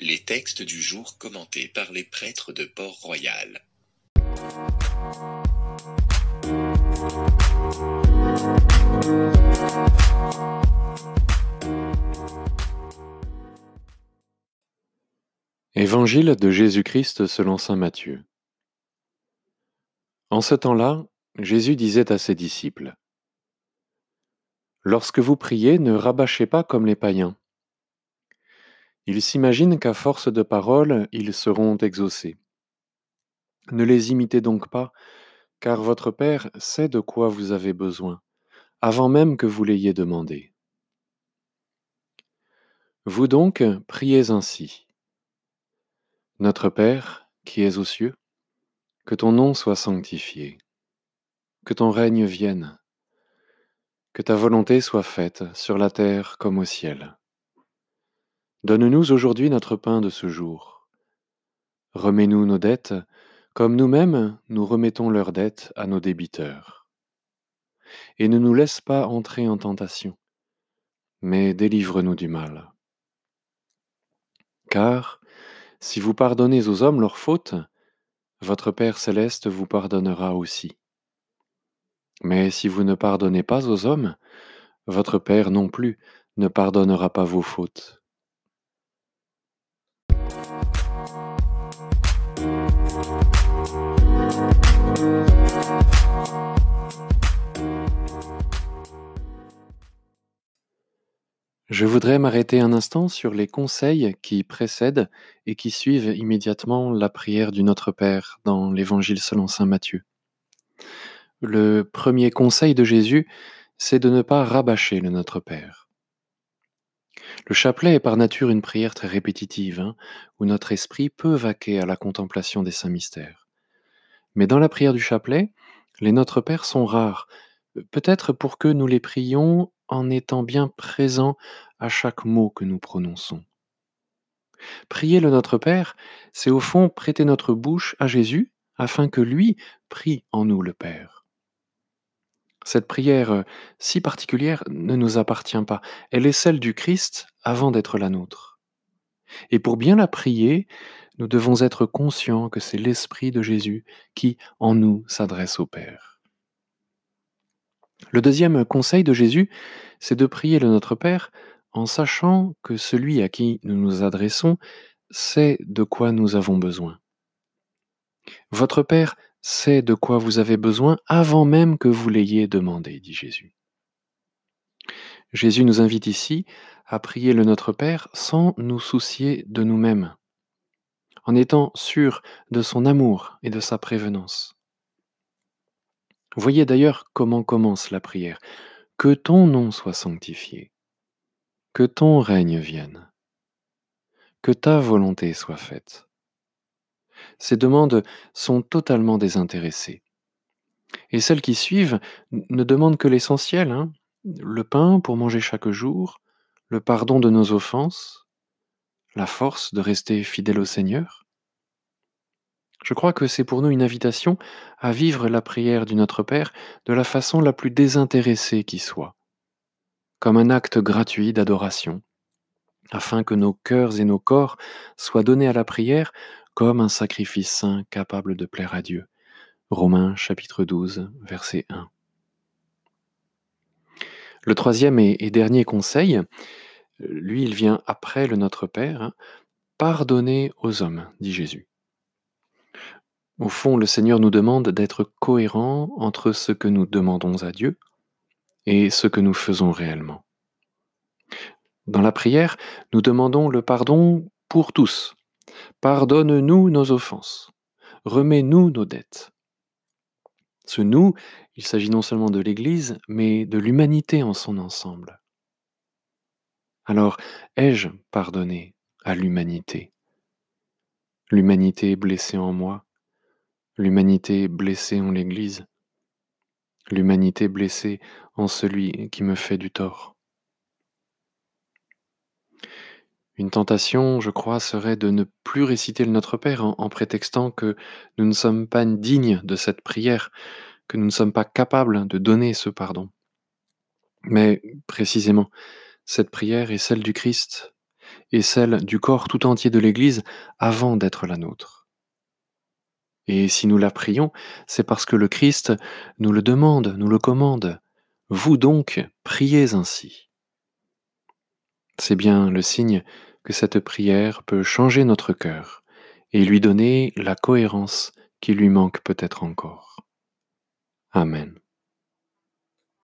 Les textes du jour commentés par les prêtres de Port-Royal. Évangile de Jésus-Christ selon Saint Matthieu. En ce temps-là, Jésus disait à ses disciples, Lorsque vous priez, ne rabâchez pas comme les païens. Ils s'imaginent qu'à force de paroles, ils seront exaucés. Ne les imitez donc pas, car votre Père sait de quoi vous avez besoin, avant même que vous l'ayez demandé. Vous donc, priez ainsi. Notre Père, qui es aux cieux, que ton nom soit sanctifié, que ton règne vienne, que ta volonté soit faite sur la terre comme au ciel. Donne-nous aujourd'hui notre pain de ce jour. Remets-nous nos dettes, comme nous-mêmes nous remettons leurs dettes à nos débiteurs. Et ne nous laisse pas entrer en tentation, mais délivre-nous du mal. Car, si vous pardonnez aux hommes leurs fautes, votre Père céleste vous pardonnera aussi. Mais si vous ne pardonnez pas aux hommes, votre Père non plus ne pardonnera pas vos fautes. Je voudrais m'arrêter un instant sur les conseils qui précèdent et qui suivent immédiatement la prière du Notre Père dans l'Évangile selon Saint Matthieu. Le premier conseil de Jésus, c'est de ne pas rabâcher le Notre Père. Le chapelet est par nature une prière très répétitive, hein, où notre esprit peut vaquer à la contemplation des saints mystères. Mais dans la prière du chapelet, les Notre Père sont rares, peut-être pour que nous les prions en étant bien présents à chaque mot que nous prononçons. Prier le Notre Père, c'est au fond prêter notre bouche à Jésus afin que lui prie en nous le Père. Cette prière euh, si particulière ne nous appartient pas, elle est celle du Christ avant d'être la nôtre. Et pour bien la prier, nous devons être conscients que c'est l'Esprit de Jésus qui, en nous, s'adresse au Père. Le deuxième conseil de Jésus, c'est de prier le Notre Père en sachant que celui à qui nous nous adressons sait de quoi nous avons besoin. Votre Père sait de quoi vous avez besoin avant même que vous l'ayez demandé, dit Jésus. Jésus nous invite ici à prier le Notre Père sans nous soucier de nous-mêmes, en étant sûr de son amour et de sa prévenance. Voyez d'ailleurs comment commence la prière. Que ton nom soit sanctifié, que ton règne vienne, que ta volonté soit faite. Ces demandes sont totalement désintéressées. Et celles qui suivent ne demandent que l'essentiel, hein. le pain pour manger chaque jour, le pardon de nos offenses, la force de rester fidèle au Seigneur. Je crois que c'est pour nous une invitation à vivre la prière du Notre Père de la façon la plus désintéressée qui soit, comme un acte gratuit d'adoration, afin que nos cœurs et nos corps soient donnés à la prière comme un sacrifice saint capable de plaire à Dieu. Romains chapitre 12, verset 1. Le troisième et, dernier conseil, lui, il vient après le Notre Père, hein. pardonner aux hommes, dit Jésus. Au fond, le Seigneur nous demande d'être cohérents entre ce que nous demandons à Dieu et ce que nous faisons réellement. Dans la prière, nous demandons le pardon pour tous, Pardonne-nous nos offenses. Remets-nous nos dettes. Ce nous, il s'agit non seulement de l'Église, mais de l'humanité en son ensemble. Alors, ai-je pardonné à l'humanité? L'humanité blessée en moi, l'humanité blessée en l'Église, l'humanité blessée en celui qui me fait du tort. Une tentation, je crois, serait de ne plus réciter le Notre Père en, prétextant que nous ne sommes pas dignes de cette prière, que nous ne sommes pas capables de donner ce pardon. Mais précisément, cette prière est celle du Christ, et celle du corps tout entier de l'Église avant d'être la nôtre. Et si nous la prions, c'est parce que le Christ nous le demande, nous le commande. Vous donc, priez ainsi. C'est bien le signe que cette prière peut changer notre cœur et lui donner la cohérence qui lui manque peut-être encore. Amen.